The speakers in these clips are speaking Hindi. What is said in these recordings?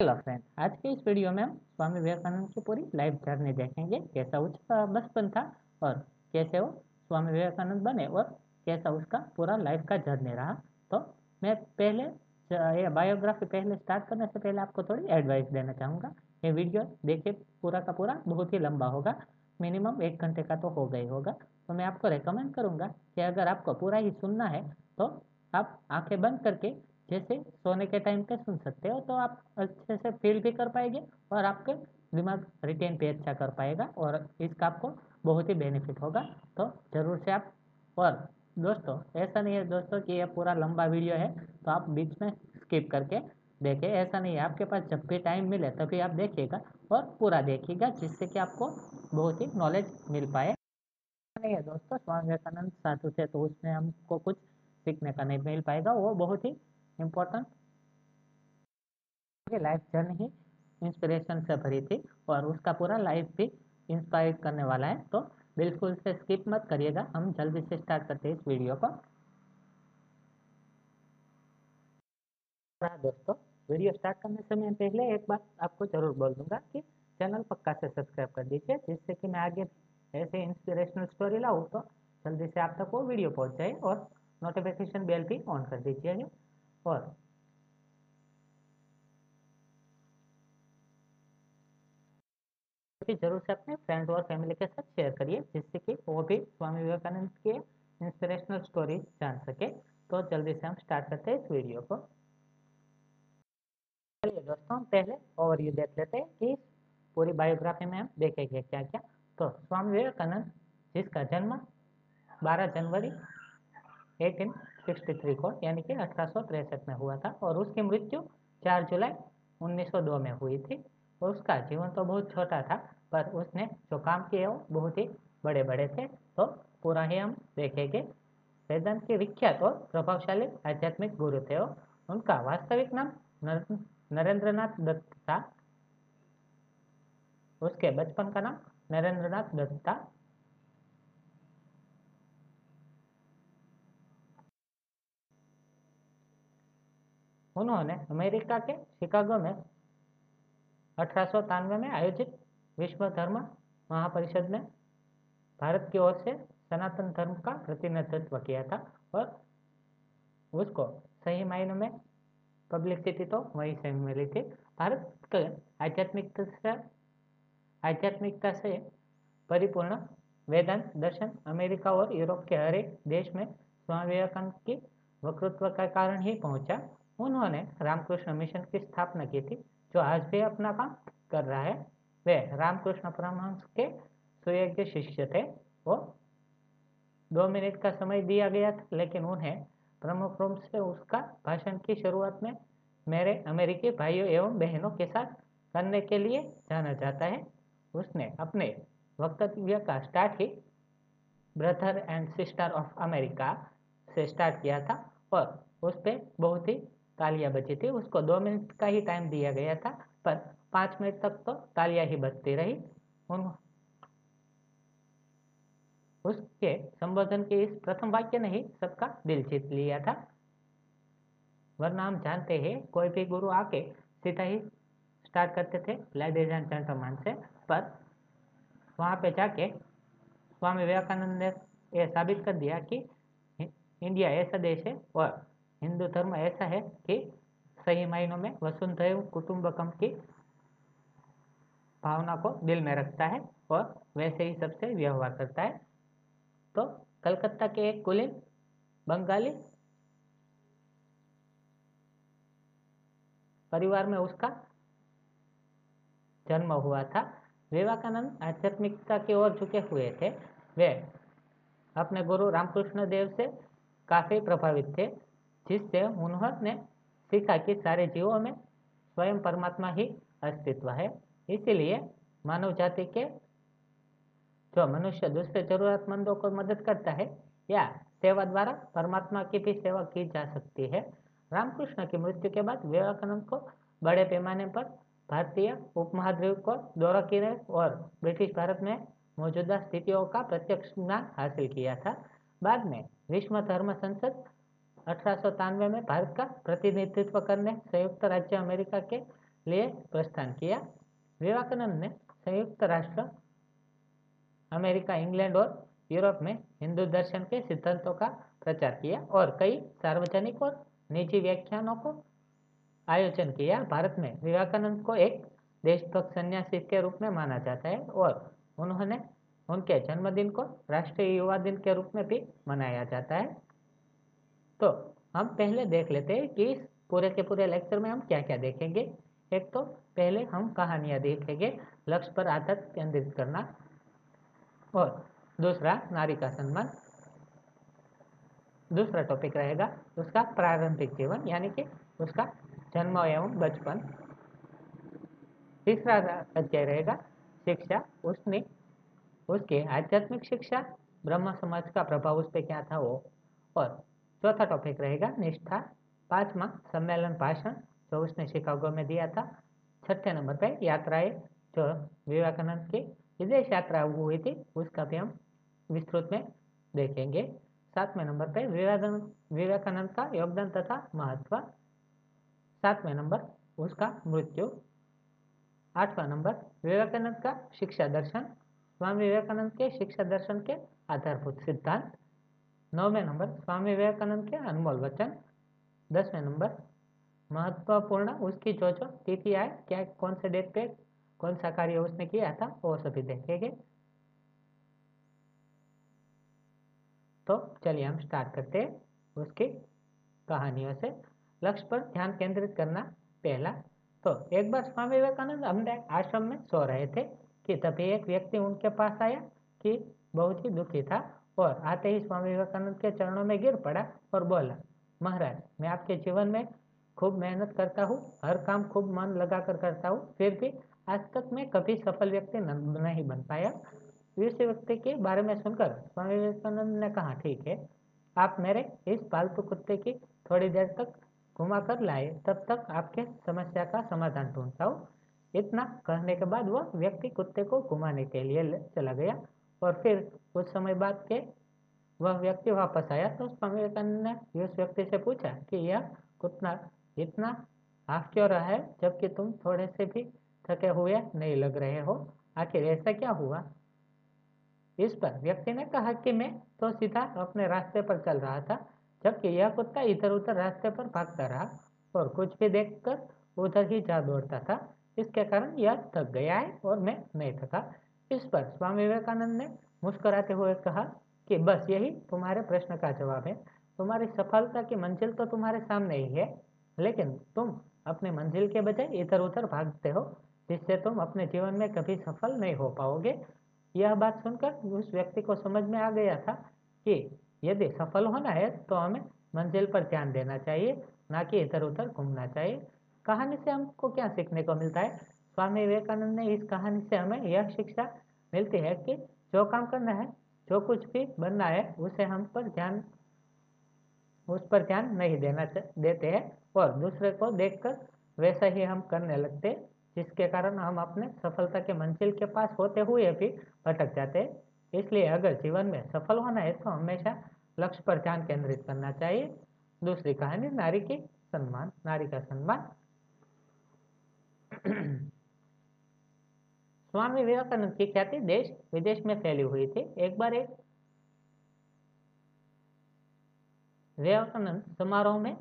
हेलो फ्रेंड आज के इस वीडियो में हम स्वामी विवेकानंद की पूरी लाइफ जर्नी देखेंगे। कैसा उसका बचपन था और कैसे वो स्वामी विवेकानंद बने और कैसा उसका पूरा लाइफ का जर्नी रहा। तो मैं पहले, ये बायोग्राफी पहले स्टार्ट करने से पहले आपको थोड़ी एडवाइस देना चाहूँगा। ये वीडियो देखिए, पूरा का पूरा बहुत ही लंबा होगा। मिनिमम एक घंटे का तो हो गई होगा। तो मैं आपको रिकमेंड करूँगा कि अगर आपको पूरा ही सुनना है तो आप आँखें बंद करके जैसे सोने के टाइम पे सुन सकते हो तो आप अच्छे से फील भी कर पाएँगे और आपके दिमाग रिटेन भी अच्छा कर पाएगा और इसका आपको बहुत ही बेनिफिट होगा। तो ज़रूर से आप और दोस्तों, ऐसा नहीं है दोस्तों कि यह पूरा लंबा वीडियो है तो आप बीच में स्किप करके देखें। ऐसा नहीं है, आपके पास जब भी टाइम मिले तभी आप देखिएगा और पूरा देखिएगा, जिससे कि आपको बहुत ही नॉलेज मिल पाए। नहीं है दोस्तों, स्वामी विवेकानंद साधु थे तो उसमें हमको कुछ सीखने का नहीं मिल पाएगा। वो बहुत ही इम्पोर्टेंट लाइफ जर्नी ही इंस्पिरेशन से भरी थी और उसका पूरा लाइफ भी इंस्पायर करने वाला है। तो बिल्कुल से स्किप मत करिएगा। हम जल्दी से स्टार्ट करते हैं इस वीडियो को। दोस्तों वीडियो स्टार्ट करने से मैं पहले एक बात आपको ज़रूर बोल दूँगा कि चैनल पक्का से सब्सक्राइब कर दीजिए, जिससे कि मैं आगे ऐसे इंस्पिरेशनल स्टोरी लाऊँ तो जल्दी से आप तक वो वीडियो पहुँच जाए और नोटिफिकेशन बेल भी ऑन कर दीजिए। और ज़रूर से अपने फ्रेंड्स और फैमिली के साथ शेयर करिए, जिससे कि वो भी स्वामी विवेकानंद के इंस्पिरेशनल स्टोरी जान सके। तो जल्दी से हम स्टार्ट करते हैं इस वीडियो को। चलिए दोस्तों पहले ओवरव्यू देख लेते हैं कि पूरी बायोग्राफी में हम देखेंगे क्या क्या तो स्वामी विवेकानंद, जिसका जन्म 12 जनवरी 1863 को यानी कि अठारह में हुआ था। और उसकी मृत्यु 4 जुलाई 1902 में हुई थी। और उसका जीवन तो बहुत छोटा था, पर उसने जो काम किए वो बहुत ही बड़े बड़े थे। तो पूरा ही हम देखेंगे। वेदांत के विख्यात और प्रभावशाली आध्यात्मिक गुरु थे उनका वास्तविक नाम नरेंद्रनाथ दत्त था। उसके बचपन का नाम नरेंद्रनाथ दत्त था। उन्होंने अमेरिका के शिकागो में अठारह में आयोजित विश्व धर्म महापरिषद में भारत की ओर से सनातन धर्म का प्रतिनिधित्व किया था और उसको सही मायनों में पब्लिसिटी तो वहीं से मिली थी। भारत के आध्यात्मिकता से आध्यात्मिकता से परिपूर्ण वेदांत दर्शन अमेरिका और यूरोप के हर एक देश में स्वामी विवेकानंद की वक्तृत्व का कारण ही पहुँचा। उन्होंने रामकृष्ण मिशन की स्थापना की थी, जो आज भी अपना काम कर रहा है। वे रामकृष्ण परमहंस के सुयोग्य शिष्य थे। वो दो मिनट का समय दिया गया था, लेकिन उन्हें प्रमुख रूप से उसका भाषण की शुरुआत में मेरे अमेरिकी भाइयों एवं बहनों के साथ करने के लिए जाना जाता है। उसने अपने वक्तव्य का start he brother and sister of America से स्टार्ट किया था और उस पर बहुत ही तालियाँ बची थी, उसको दो मिनट का ही टाइम दिया गया था, पर पाँच मिनट तक तो तालियाँ ही बजती रही। उन उसके संबोधन के इस प्रथम वाक्य ने ही सबका दिल जीत लिया था। वरना हम जानते हैं, कोई भी गुरु आके सीधा ही स्टार्ट करते थे लेडीज़ एंड जेंटलमैन से, पर वहाँ पे जाके स्वामी विवेकानंद ने यह साबित कर दिया कि इंडिया ऐसा देश है, और हिंदू धर्म ऐसा है कि सही मायनों में वसुंधैव कुटुंबकम की भावना को दिल में रखता है और वैसे ही सबसे व्यवहार करता है। तो कलकत्ता के एक कुलीन बंगाली परिवार में उसका जन्म हुआ था। विवेकानंद आध्यात्मिकता की ओर झुके हुए थे। वे अपने गुरु रामकृष्ण देव से काफ़ी प्रभावित थे। जिससे उन्होंने सीखा कि सारे जीवों में स्वयं परमात्मा ही अस्तित्व है। इसीलिए मानव जाति के जो मनुष्य दूसरे जरूरतमंदों को मदद करता है या सेवा द्वारा परमात्मा की भी सेवा की जा सकती है, रामकृष्ण की मृत्यु के बाद विवेकानंद को बड़े पैमाने पर भारतीय उपमहाद्वीप को दौरा किए और ब्रिटिश भारत में मौजूदा स्थितियों का प्रत्यक्ष ज्ञान हासिल किया था। बाद में विश्व धर्म संसद अठारह में भारत का प्रतिनिधित्व करने संयुक्त राज्य अमेरिका के लिए प्रस्थान किया। विवेकानंद ने संयुक्त राष्ट्र अमेरिका, इंग्लैंड और यूरोप में हिंदू दर्शन के सिद्धांतों का प्रचार किया और कई सार्वजनिक और निजी व्याख्यानों को आयोजन किया। भारत में विवेकानंद को एक देशभक्त सन्यासी के रूप में माना जाता है और उन्होंने उनके जन्मदिन को राष्ट्रीय युवा दिन के रूप में भी मनाया जाता है। तो हम पहले देख लेते हैं कि इस पूरे के पूरे लेक्चर में हम क्या क्या देखेंगे। एक तो पहले हम कहानियाँ देखेंगे, लक्ष्य पर आधार केंद्रित करना और दूसरा नारी का सम्मान। दूसरा टॉपिक रहेगा उसका प्रारंभिक जीवन, यानी कि उसका जन्म एवं बचपन। तीसरा अध्याय रहेगा शिक्षा, उसने उसके आध्यात्मिक शिक्षा, ब्रह्म समाज का प्रभाव उस पर क्या था वो? और चौथा टॉपिक रहेगा, निष्ठा, पांचवा सम्मेलन भाषण, जो उसने शिकागो में दिया था। छठे नंबर पे यात्राएँ, जो विवेकानंद की विदेश यात्रा हुई थी, उसका भी हम विस्तृत में देखेंगे। सातवें नंबर पे विवेकानंद विवेकानंद का योगदान तथा महत्व। सातवें नंबर, उसका मृत्यु। आठवां नंबर, विवेकानंद का शिक्षा दर्शन। स्वामी विवेकानंद के शिक्षा दर्शन के आधारभूत सिद्धांत। नौवें नंबर, स्वामी विवेकानंद के अनमोल वचन। दसवें नंबर, महत्वपूर्ण, उसकी जो जो तिथि आए क्या, कौन से डेट पे, कौन सा कार्य उसने किया था, वो सभी देखेंगे। तो चलिए हम स्टार्ट करते हैं उसकी कहानियों से। लक्ष्य पर ध्यान केंद्रित करना पहला। तो एक बार स्वामी विवेकानंद अपने आश्रम में सो रहे थे कि तभी एक व्यक्ति उनके पास आया कि बहुत ही दुखी था। और आते ही स्वामी विवेकानंद के चरणों में गिर पड़ा और बोला, महाराज, मैं आपके जीवन में खूब मेहनत करता हूँ, हर काम खूब मन लगाकर करता हूँ, फिर भी आज तक मैं कभी सफल व्यक्ति नहीं बन पाया। इस व्यक्ति के बारे में सुनकर स्वामी विवेकानंद ने कहा, ठीक है, आप मेरे इस पालतू कुत्ते की थोड़ी देर तक घुमा कर लाए, तब तक आपके समस्या का समाधान ढूंढता हूँ। इतना कहने के बाद वह व्यक्ति कुत्ते को घुमाने के लिए चला गया और फिर कुछ समय बाद के वह व्यक्ति वापस आया तो स्वामी विवेकानंद ने उस व्यक्ति से पूछा कि यह कुत्ता इतना हाफ़ क्यों रहा है, जबकि तुम थोड़े से भी थके हुए नहीं लग रहे हो। आखिर ऐसा क्या हुआ? इस पर व्यक्ति ने कहा कि मैं तो सीधा अपने रास्ते पर चल रहा था, जबकि यह कुत्ता इधर उधर रास्ते पर भागता रहा और कुछ भी देखकर उधर ही जा दौड़ता था। इसके कारण यह थक गया है और मैं नहीं थका। इस पर स्वामी विवेकानंद ने मुस्कुराते हुए कहा कि बस यही तुम्हारे प्रश्न का जवाब है। तुम्हारी सफलता की मंजिल तो तुम्हारे सामने ही है, लेकिन तुम अपने मंजिल के बजाय इधर उधर भागते हो, जिससे तुम अपने जीवन में कभी सफल नहीं हो पाओगे। यह बात सुनकर उस व्यक्ति को समझ में आ गया था कि यदि सफल होना है तो हमें मंजिल पर ध्यान देना चाहिए, ना कि इधर उधर घूमना चाहिए। कहानी से हमको क्या सीखने को मिलता है? स्वामी विवेकानंद ने इस कहानी से हमें यह शिक्षा मिलती है कि जो काम करना है, जो कुछ भी बनना है, उसे हम पर ध्यान, उस पर ध्यान नहीं देना देते हैं और दूसरे को देखकर वैसा ही हम करने लगते जिसके कारण हम अपने सफलता के मंजिल के पास होते हुए भी भटक जाते इसलिए अगर जीवन में सफल होना है तो हमेशा लक्ष्य पर ध्यान केंद्रित करना चाहिए। दूसरी कहानी, नारी की सम्मान, नारी का सम्मान। स्वामी विवेकानंद की ख्याति देश विदेश में फैली हुई थी। एक बार एक विवेकानंद समारोह में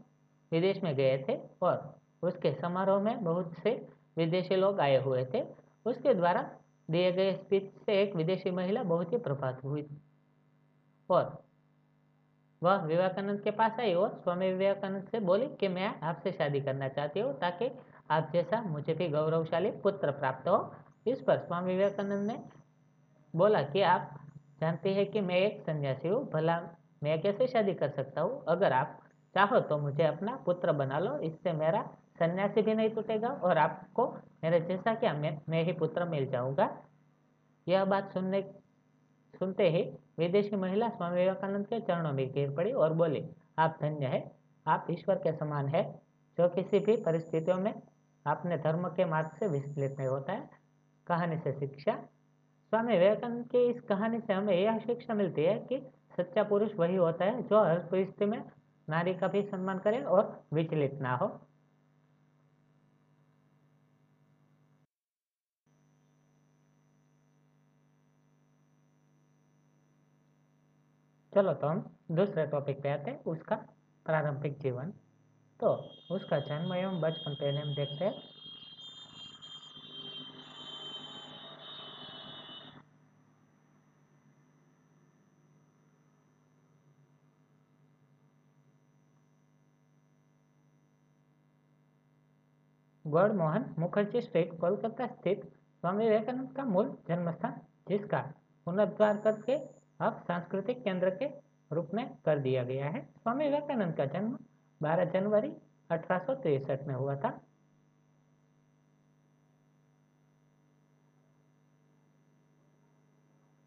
विदेश में गए थे और उसके समारोह में बहुत से विदेशी लोग आए हुए थे। उसके द्वारा दिए गए स्पीच से एक विदेशी महिला बहुत ही प्रभावित हुई थी और वह विवेकानंद के पास आई और स्वामी विवेकानंद से बोली कि मैं आपसे शादी करना चाहती हूँ ताकि आप जैसा मुझे भी गौरवशाली पुत्र प्राप्त हो इस पर स्वामी विवेकानंद ने बोला कि आप जानते हैं कि मैं एक सन्यासी हूँ, भला मैं कैसे शादी कर सकता हूँ? अगर आप चाहो तो मुझे अपना पुत्र बना लो, इससे मेरा सन्यासी भी नहीं टूटेगा और आपको मेरे जैसा क्या मैं मैं ही पुत्र मिल जाऊँगा? यह बात सुनने, सुनते ही विदेशी महिला स्वामी विवेकानंद के चरणों में गिर पड़ी और बोली, आप धन्य है, आप ईश्वर के समान है, जो किसी भी परिस्थितियों में अपने धर्म के मार्ग से विचलित नहीं होता है। कहानी से शिक्षा। स्वामी विवेकानंद के इस कहानी से हमें यह शिक्षा मिलती है कि सच्चा पुरुष वही होता है जो हर परिस्थिति में नारी का भी सम्मान करे और विचलित ना हो। चलो तो हम दूसरे टॉपिक पे आते हैं, उसका प्रारंभिक जीवन। तो उसका जन्म एवं बचपन पहले हम देखते हैं। गौड़ मोहन मुखर्जी स्ट्रीट कोलकाता स्थित स्वामी विवेकानंद का मूल जन्म स्थान जिसका पुनर्द्वार करके अब सांस्कृतिक केंद्र के रूप में कर दिया गया है। स्वामी विवेकानंद का जन्म 12 जनवरी अठारह में हुआ था।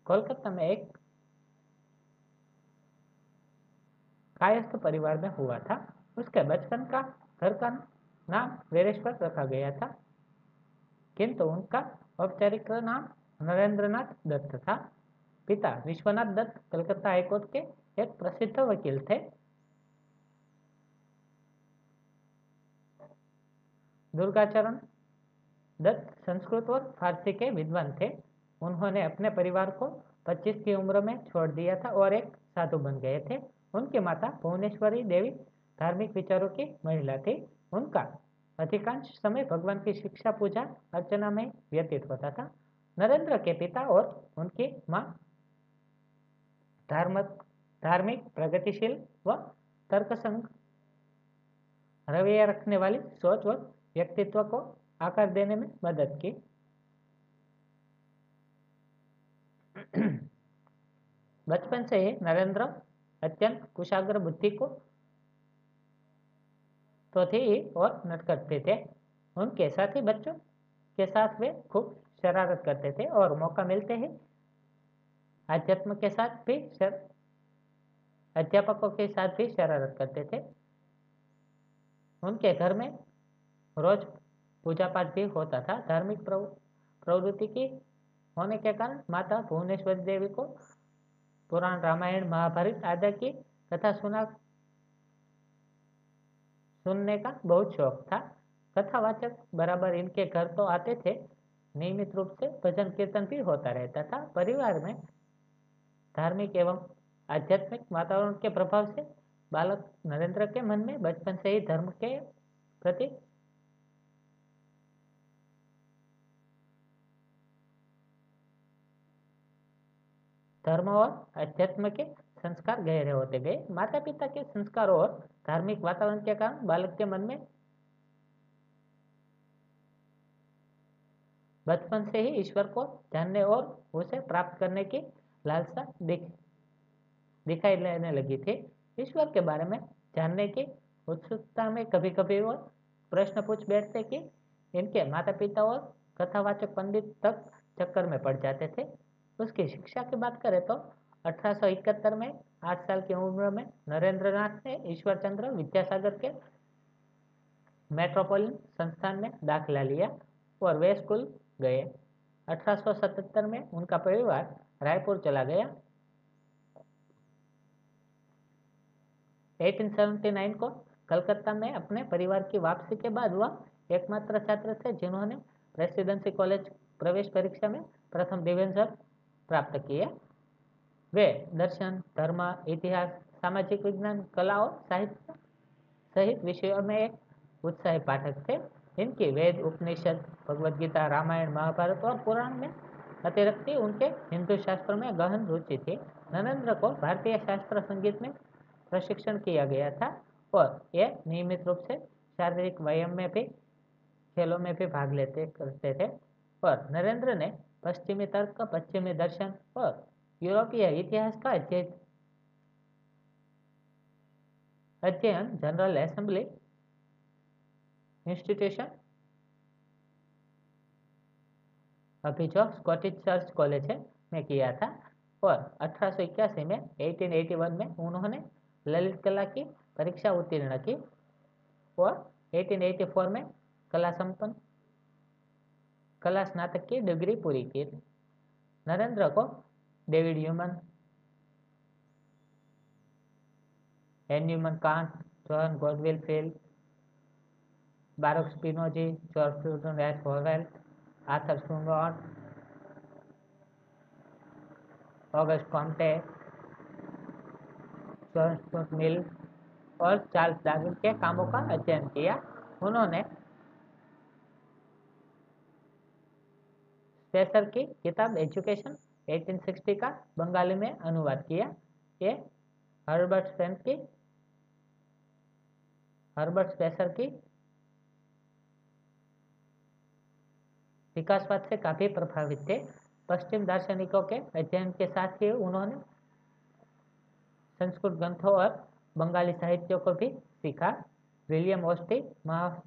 कोलकाता में एक कायस्थ परिवार में हुआ था। उसके बचपन का घर का नाम वीरेश्वर रखा गया था। किंतु उनका औपचारिक नाम नरेंद्रनाथ दत्त था। पिता विश्वनाथ दत्त कलकत्ता हाईकोर्ट के एक प्रसिद्ध वकील थे। दुर्गाचरण दत्त संस्कृत और फारसी के विद्वान थे। उन्होंने अपने परिवार को 25 की उम्र में छोड़ दिया था और एक साधु बन गए थे। उनकी माता भुवनेश्वरी देवी धार्मिक विचारों की महिला थी। उनका अधिकांश समय भगवान की शिक्षा, पूजा, अर्चना में व्यतीत होता था। नरेंद्र के पिता और उनकी माँ धार्मिक धार्मिक, प्रगतिशील व तर्कसंग रवैया रखने वाली सोच व व्यक्तित्व को आकार देने में मदद की। बचपन से ही नरेंद्र अत्यंत कुशाग्र बुद्धि को तो थे और नटखटते थे। उनके साथी बच्चों के साथ वे खूब शरारत करते थे और मौका मिलते ही। अध्यात्म के साथ भी शर अध्यापकों के साथ भी शरारत करते थे। उनके घर में रोज पूजा पाठ भी होता था। धार्मिक प्रवृत्ति की होने के कारण माता भुवनेश्वरी देवी को पुराण, रामायण, महाभारत आदि की कथा सुना सुनने का बहुत शौक था। कथावाचक बराबर इनके घर तो आते थे। नियमित रूप से भजन कीर्तन भी होता रहता था। परिवार में धार्मिक एवं आध्यात्मिक वातावरण के प्रभाव से बालक नरेंद्र के मन में बचपन से ही धर्म के प्रति धर्म और अध्यात्म के संस्कार गहरे होते गए। माता पिता के संस्कार और धार्मिक वातावरण के कारण बालक के मन में बचपन से ही ईश्वर को जानने और उसे प्राप्त करने की लालसा दिख, दिखाई लेने लगी थी। ईश्वर के बारे में जानने की उत्सुकता में कभी कभी वो प्रश्न पूछ बैठते कि इनके माता पिता और कथावाचक पंडित तक चक्कर में पड़ जाते थे। उसकी शिक्षा की बात करें तो अठारह सौ इकहत्तर में, आठ साल की उम्र में नरेंद्रनाथ ने ईश्वर चंद्र विद्यासागर के मेट्रोपोलिटन संस्थान में दाखिला लिया और वे स्कूल गए। 1877 में उनका परिवार रायपुर चला गया। 1879 को कलकत्ता में अपने परिवार की वापसी के बाद वह एकमात्र छात्र थे जिन्होंने प्रेसिडेंसी कॉलेज प्रवेश परीक्षा में प्रथम डिवीज़न प्राप्त किया। वे दर्शन, धर्म, इतिहास, सामाजिक विज्ञान कला और साहित्य सहित विषयों में एक उत्साही पाठक थे। इनकी वेद, उपनिषद, भगवद गीता, रामायण, महाभारत और पुराण में अतिरिक्त उनके हिंदू शास्त्र में गहन रुचि थी। नरेंद्र को भारतीय शास्त्र संगीत में प्रशिक्षण किया गया था और ये नियमित रूप से शारीरिक व्यायाम में भी, खेलों में भी भाग लेते, करते थे। और नरेंद्र ने पश्चिमी तर्क, पश्चिमी दर्शन और यूरोपीय इतिहास का अध्ययन अध्ययन जनरल असेंबली इंस्टीट्यूशन अभी जो स्कॉटिश चर्च कॉलेज है में किया था और अठारह में 1881 में उन्होंने ललित कला की परीक्षा उत्तीर्ण की और 1884 में कला संपन्न, कला स्नातक की डिग्री पूरी की नरेंद्र को David Hume Immanuel Kant Johann Gottlieb fail Baruch Spinoza George फ्लूटन रैश होवेल आर्थर सुंगॉन ऑगस्ट जॉन मिल और चार्ल्स डार्विन के कामों का अध्ययन किया। उन्होंने स्पेसर की किताब एजुकेशन 1860 का बंगाली में अनुवाद किया ये हर्बर्ट स्पेन की, हर्बर्ट स्पेसर की विकासवाद से काफ़ी प्रभावित थे। पश्चिम दार्शनिकों के अध्ययन के साथ ही उन्होंने संस्कृत ग्रंथों और बंगाली साहित्य को भी सीखा। विलियम ओस्टी महा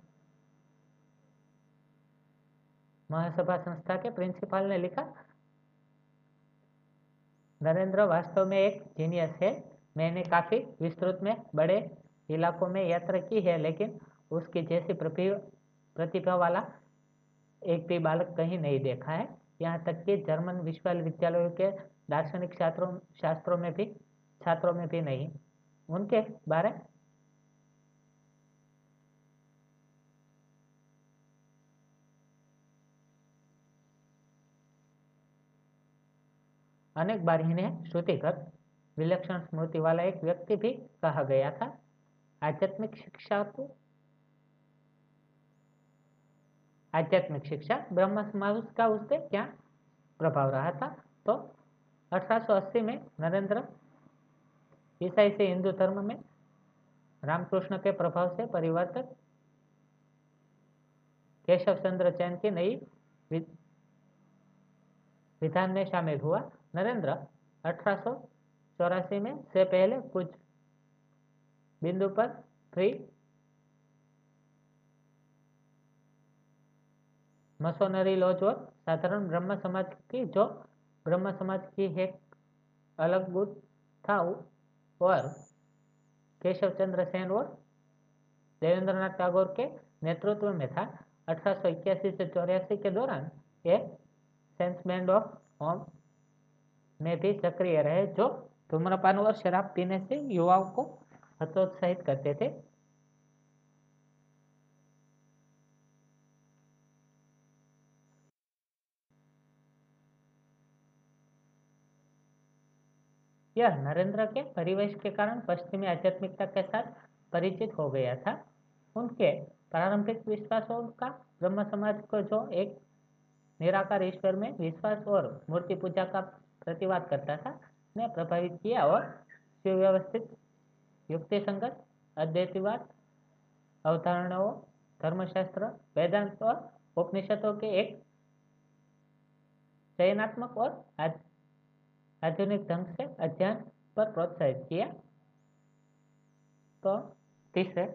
महासभा संस्था के प्रिंसिपल ने लिखा नरेंद्र वास्तव में एक जीनियस है। मैंने काफ़ी विस्तृत में बड़े इलाकों में यात्रा की है, लेकिन उसकी जैसी प्रतिभा वाला एक भी बालक कहीं नहीं देखा है। यहाँ तक कि जर्मन विश्वविद्यालयों के दार्शनिक छात्रों शास्त्रों में भी, छात्रों में भी नहीं। उनके बारे अनेक बार इन्हें श्रुतिगत विलक्षण स्मृति वाला एक व्यक्ति भी कहा गया था। आध्यात्मिक शिक्षा को आध्यात्मिक शिक्षा ब्रह्म समाज का उस पर क्या प्रभाव रहा था? तो 1880 में नरेंद्र ईसाई से हिंदू धर्म में रामकृष्ण के प्रभाव से परिवर्तन केशव चंद्र चैन की नई विधान में शामिल हुआ। नरेंद्र, अठारह सौ चौरासी में से पहले कुछ बिंदु पर फ्री मसोनरी लॉज और साधारण ब्रह्म समाज की, जो ब्रह्म समाज की एक अलग गुट था, और केशव चंद्र सेन और देवेंद्रनाथ टैगोर के नेतृत्व में था। अठारह सौ इक्यासी से चौरासी के दौरान ये सेंसमैंड ऑफ़ होम में भी सक्रिय रहे, जो धूम्रपान और शराब पीने से युवाओं को हतोत्साहित करते थे। यह नरेंद्र के परिवेश के कारण पश्चिमी आध्यात्मिकता के साथ परिचित हो गया था। उनके प्रारंभिक विश्वासों का ब्रह्म समाज को जो एक निराकार ईश्वर में विश्वास और मूर्ति पूजा का प्रतिवाद करता था। ने प्रभावित किया और सुव्यवस्थित युक्ति संगत, अद्वैतवाद, अवधारणाओं, धर्मशास्त्र, वेदांत और उपनिषदों के एक चयनात्मक और आधुनिक ढंग से अध्ययन पर प्रोत्साहित किया। तो तीसरे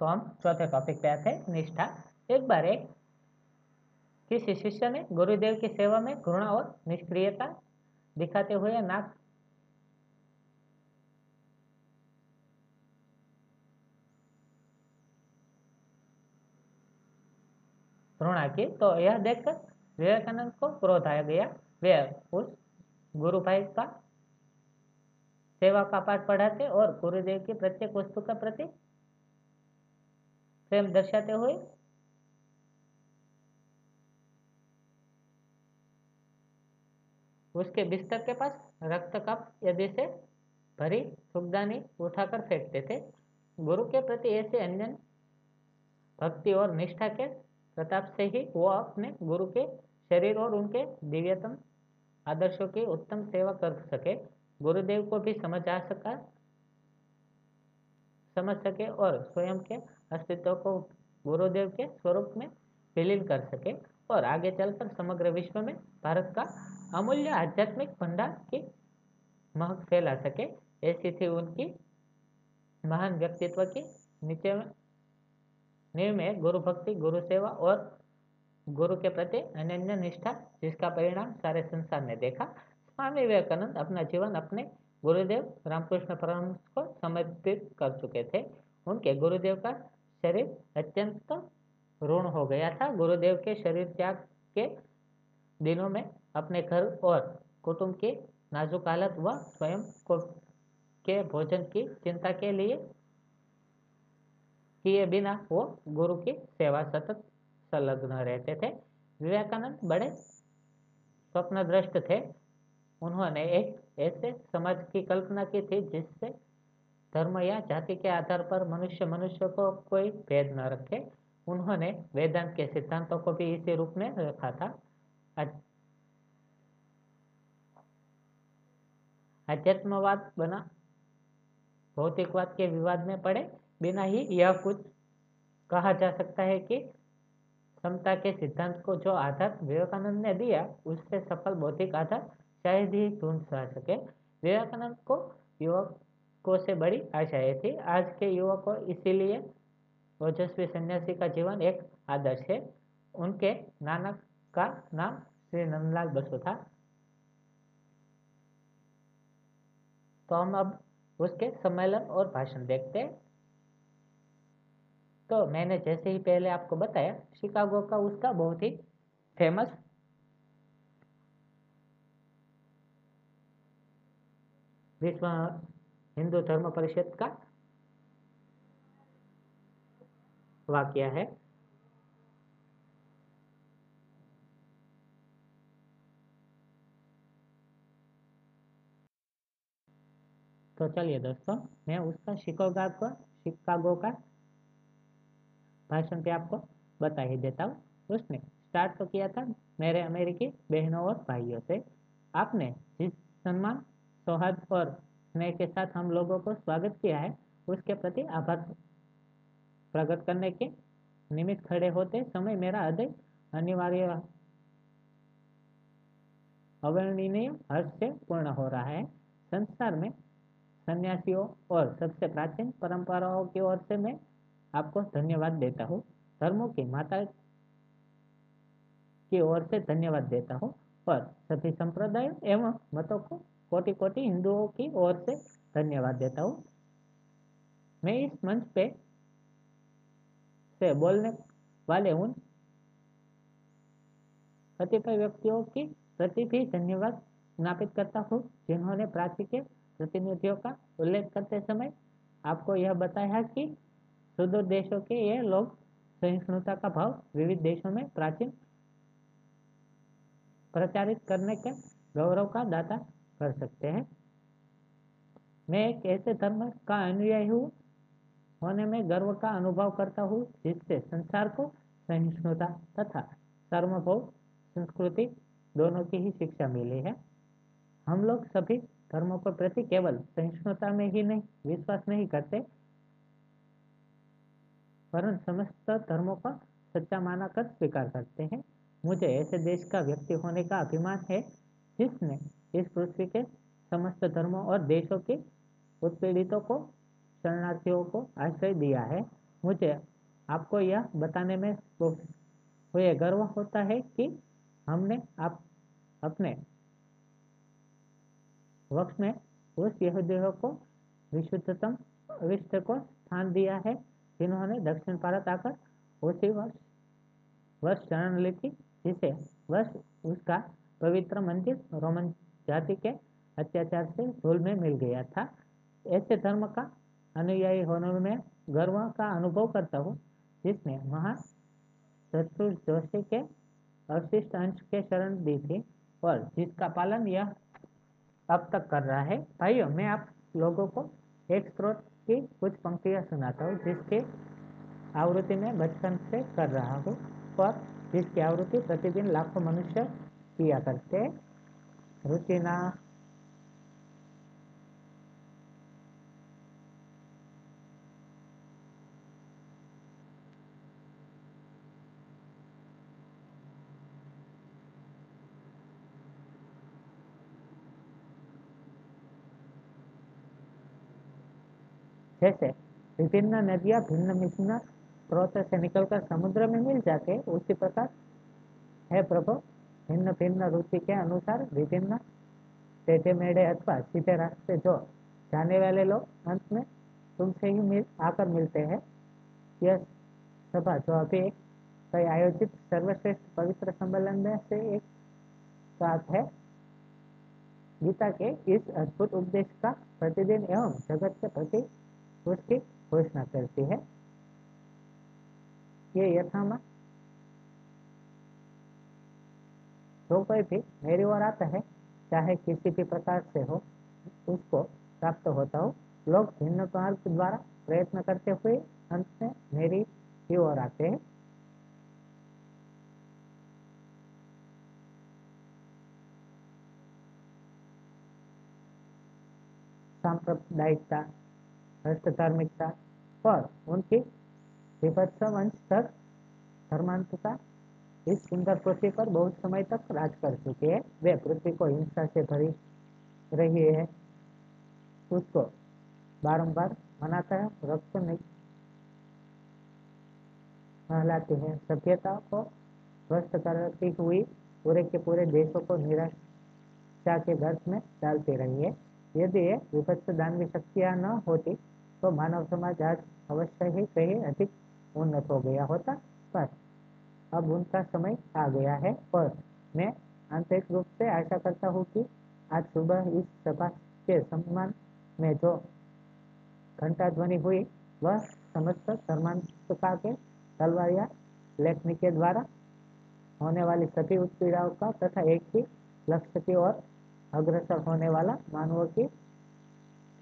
तो हम चौथे टॉपिक पे आते हैं, निष्ठा। एक बार एक किसी शिष्य ने गुरुदेव की सेवा में घृणा और निष्क्रियता दिखाते हुए नाक घृणा की। तो यह देखकर विवेकानंद को क्रोध आया गया। वे उस गुरु भाई का सेवा का पाठ पढ़ाते और गुरुदेव की प्रत्येक वस्तु का प्रति प्रेम दर्शाते हुए उसके बिस्तर के पास रक्त कप यदि से भरी सुखदानी उठाकर फेंकते थे। गुरु के प्रति ऐसे अन्य भक्ति और निष्ठा के प्रताप से ही वो अपने गुरु के शरीर और उनके दिव्यतम आदर्शों की उत्तम सेवा कर सके। गुरुदेव को भी समझ आ सका, समझ सके और स्वयं के अस्तित्व को गुरुदेव के स्वरूप में विलीन कर सके और आगे चलकर समग्र विश्व में भारत का अमूल्य आध्यात्मिक भंडार की महक फैला सके, ऐसी थी उनकी महान व्यक्तित्व की नीचे नींव में गुरु भक्ति गुरु सेवा और गुरु के प्रति अनन्य निष्ठा, जिसका परिणाम सारे संसार ने देखा। स्वामी विवेकानंद अपना जीवन अपने गुरुदेव रामकृष्ण परमहंस को समर्पित कर चुके थे। उनके गुरुदेव का शरीर अत्यंत ऋण हो गया था। गुरुदेव के शरीर त्याग के दिनों में अपने घर और कुटुंब की नाजुक हालत व स्वयं को के भोजन की चिंता के लिए किए बिना वो गुरु की सेवा सतत संलग्न रहते थे। विवेकानंद बड़े स्वप्नद्रष्ट थे। उन्होंने एक ऐसे समाज की कल्पना की थी जिससे धर्म या जाति के आधार पर मनुष्य मनुष्य को कोई भेद न रखे। उन्होंने वेदांत के सिद्धांतों को भी इसी रूप में रखा था। अध्यात्मवाद बना। भौतिकवाद के विवाद में पड़े। बिना ही यह कुछ कहा जा सकता है कि समता के सिद्धांत को जो आधार विवेकानंद ने दिया, उससे सफल बौद्धिक आधार शायद ही ढूंढ सके। विवेकानंद को युवकों से बड़ी आशाएँ थी आज के युवकों इसीलिए ओजस्वी सन्यासी का जीवन एक आदर्श है। उनके नानक का नाम श्री नंदलाल बसु था। तो हम अब उसके सम्मेलन और भाषण देखते हैं। तो मैंने जैसे ही पहले आपको बताया, शिकागो का उसका बहुत ही फ़ेमस विश्व हिंदू धर्म परिषद का वाक्य है। तो चलिए दोस्तों, मैं उसका शिकागो का शिकागो का भाषण पे आपको बता ही देता हूँ। उसने स्टार्ट तो किया था मेरे अमेरिकी बहनों और भाइयों से। आपने जिस सम्मान, सौहार्द और स्नेह के साथ हम लोगों को स्वागत किया है, उसके प्रति आभार प्रकट करने के निमित्त खड़े होते समय मेरा हृदय अनिवार्य अवर्णनीय हर्ष से पूर्ण हो रहा है। संसार में सन्यासियों और सबसे प्राचीन परंपराओं की ओर से मैं आपको धन्यवाद देता हूँ। धर्मों की माता की ओर से धन्यवाद देता हूँ और सभी संप्रदाय एवं मतों को कोटि कोटि हिंदुओं की ओर से धन्यवाद देता हूँ। मैं इस मंच पे से बोलने वाले उन कतिपय व्यक्तियों की प्रति भी धन्यवाद ज्ञापित करता हूँ जिन्होंने प्राची के प्रतिनिधियों का उल्लेख करते समय आपको यह बताया कि सुदूर देशों के ये लोग सहिष्णुता का भाव विविध देशों में प्राचीन प्रचारित करने के गौरव का दाता कर सकते हैं। मैं एक ऐसे धर्म का अनुयायी हूँ, होने में गर्व का अनुभव करता हूँ, जिससे संसार को सहिष्णुता तथा सर्वभौम संस्कृति दोनों की ही शिक्षा मिली है। हम लोग सभी धर्मों के प्रति केवल सहिष्णुता में ही नहीं, विश्वास नहीं करते परंतु समस्त धर्मों का सच्चा माना कर स्वीकार करते हैं। मुझे ऐसे देश का व्यक्ति होने का अभिमान है, जिसने इस पृथ्वी के समस्त धर्मों और देशों के उत्पीड़ितों को, शरणार्थियों को आश्रय दिया है। मुझे आपको यह बताने में हुए गर्व होता है कि हमने आप अपने वक्त में उस यहूदियों को विशुद्धतम विश्व को स्थान दिया है, जिन्होंने दक्षिण भारत आकर उसी वर्ष वर्ष शरण ली थी जिसे वर्ष उसका पवित्र मंदिर रोमन जाति के अत्याचार से धूल में मिल गया था। ऐसे धर्म का अनुयायी होने में गर्व का अनुभव करता हूँ, जिसने महा जोशी के अवशिष्ट अंश के शरण दी थी और जिसका पालन यह अब तक कर रहा है। भाइयों, मैं आप लोगों को एक स्रोत की कुछ पंक्तियाँ सुनाता हूँ, जिसके आवृत्ति में बचपन से कर रहा हूँ और जिसकी आवृत्ति प्रतिदिन लाखों मनुष्य किया करते हैं। रुचिना जैसे विभिन्न नदियाँ, भिन्न भिन्न स्रोत से निकलकर समुद्र में मिल जाते, उसी प्रकार है प्रभु, भिन्न भिन्न रुचि के अनुसार विभिन्न टेढ़े मेढ़े अथवा सीधे रास्ते जो जाने वाले लोग अंत में तुमसे ही मिल, आकर मिलते हैं। यह सभा जो अभी एक कई आयोजित सर्वश्रेष्ठ पवित्र सम्मेलन में से एक बात है। गीता के इस अद्भुत उपदेश का प्रतिदिन एवं जगत के प्रति उसकी घोषणा करती है। ये यथामा जो कोई भी मेरी ओर आता है, चाहे किसी भी प्रकार से हो, उसको प्राप्त होता हो। लोग भिन्न मार्ग द्वारा प्रयत्न करते हुए अंत में मेरी की ओर आते हैं। सांप्रदायिकता भ्रष्ट धार्मिकता और उनकी विभत्सवंश तक धर्मांतता इस सुंदर पृथ्वी पर बहुत समय तक राज कर चुके हैं। वे पृथ्वी को हिंसा से भरी रही है। उसको बारंबार मनाता है, रक्त नहीं नहलाती है। सभ्यता को ध्वस्त करती हुई, पूरे के पूरे देशों को निराशा के गर्भ में डालती रही है। यदि विभत्स दानवी शक्तियाँ न होती तो मानव समाज आज अवश्य ही कहीं अधिक उन्नत हो गया होता, पर अब उनका समय आ गया है। और मैं आंतरिक रूप से आशा करता हूँ कि आज सुबह इस सभा के सम्मान में जो घंटा ध्वनि हुई, वह समस्त धर्मांतका के तलवारिया लेखनी के द्वारा होने वाली सभी उत्पीड़ाओं का तथा एक ही लक्ष्य की ओर अग्रसर होने वाला मानवों की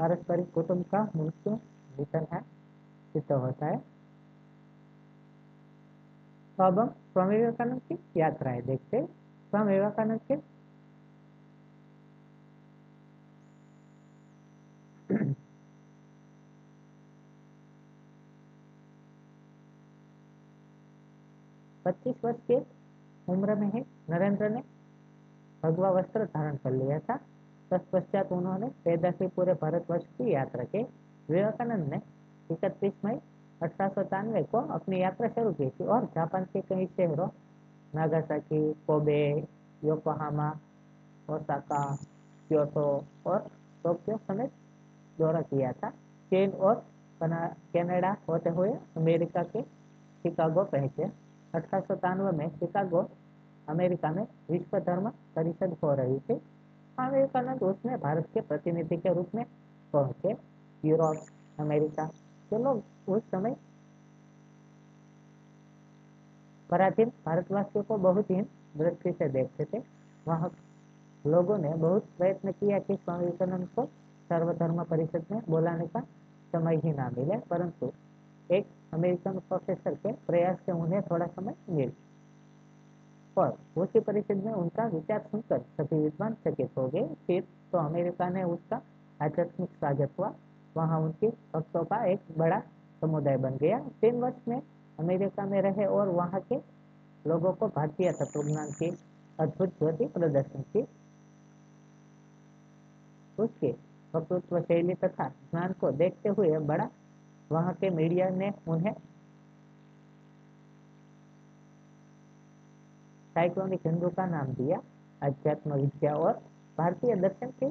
पारस्परिक कुटुंब का मृत्यु निधन है, सिद्ध होता है। तो अब हम स्वामी विवेकानंद की यात्राएँ देखते स्वामी विवेकानंद के पच्चीस वर्ष के उम्र में ही नरेंद्र ने भगवा वस्त्र धारण कर लिया था। तत्पश्चात उन्होंने पैदा से पूरे भारतवर्ष की यात्रा की विवेकानंद ने इकतीस मई अठारह सौ सतानवे को अपनी यात्रा शुरू की थी और जापान के कई शहरों, Nagasaki, Kobe, Yokohama, Osaka, Kyoto और टोक्यो समेत दौरा किया था। चीन और कनाडा होते हुए अमेरिका के शिकागो पहुँचे। अठारह सौ सतानवे में शिकागो, अमेरिका में विश्व धर्म परिषद हो रही थी। स्वामी विवेकानंद उसमें भारत के प्रतिनिधि के रूप में पहुँचे, यूरोप, अमेरिका। के लोग उस समय पराधीन भारतवासियों को बहुत ही दृष्टि से देखते थे। वहाँ लोगों ने बहुत प्रयत्न किया कि स्वामी विवेकानंद को सर्वधर्म परिषद में बोलाने का समय ही ना मिले, परंतु एक अमेरिकन प्रोफेसर के प्रयास से उन्हें थोड़ा समय मिल और उसी परिषद में उनका विचार सुनकर सभी विद्वान चकित हो गए। फिर तो अमेरिका ने उसका आध्यात्मिक स्वागत हुआ। वहाँ उनके भक्तों का एक बड़ा समुदाय बन गया। तीन वर्ष में अमेरिका में रहे और वहाँ के लोगों को भारतीय तत्वज्ञान की अद्भुत ज्योति प्रदर्शन की उसके वक्तृत्व शैली तथा ज्ञान को देखते हुए बड़ा वहाँ के मीडिया ने उन्हें साइक्लोनिक हिंदू का नाम दिया, अध्यात्म विद्या और भारतीय दर्शन के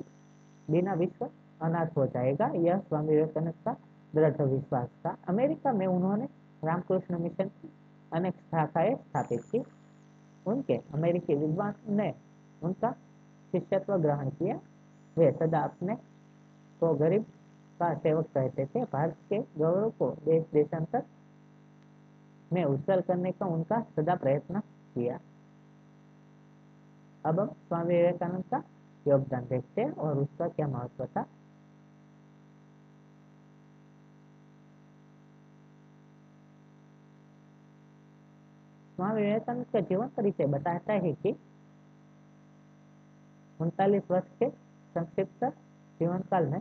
बिना विश्व अनाथ हो जाएगा। यह स्वामी विवेकानंद का दृढ़ विश्वास था। अमेरिका में उन्होंने रामकृष्ण मिशन की अनेक शाखाएँ स्थापित की। उनके अमेरिकी विद्वान ने उनका शिष्यत्व ग्रहण किया। वे सदा अपने को गरीब का सेवक कहते थे। भारत के गौरव को देश देशांतर में उज्जवल करने का उनका सदा प्रयत्न किया। अब हम स्वामी विवेकानंद का योगदान देखते हैं और उसका क्या महत्व था? स्वामी विवेकानंद का जीवन परिचय बताता है कि उनतालीस वर्ष के संक्षिप्त जीवन काल में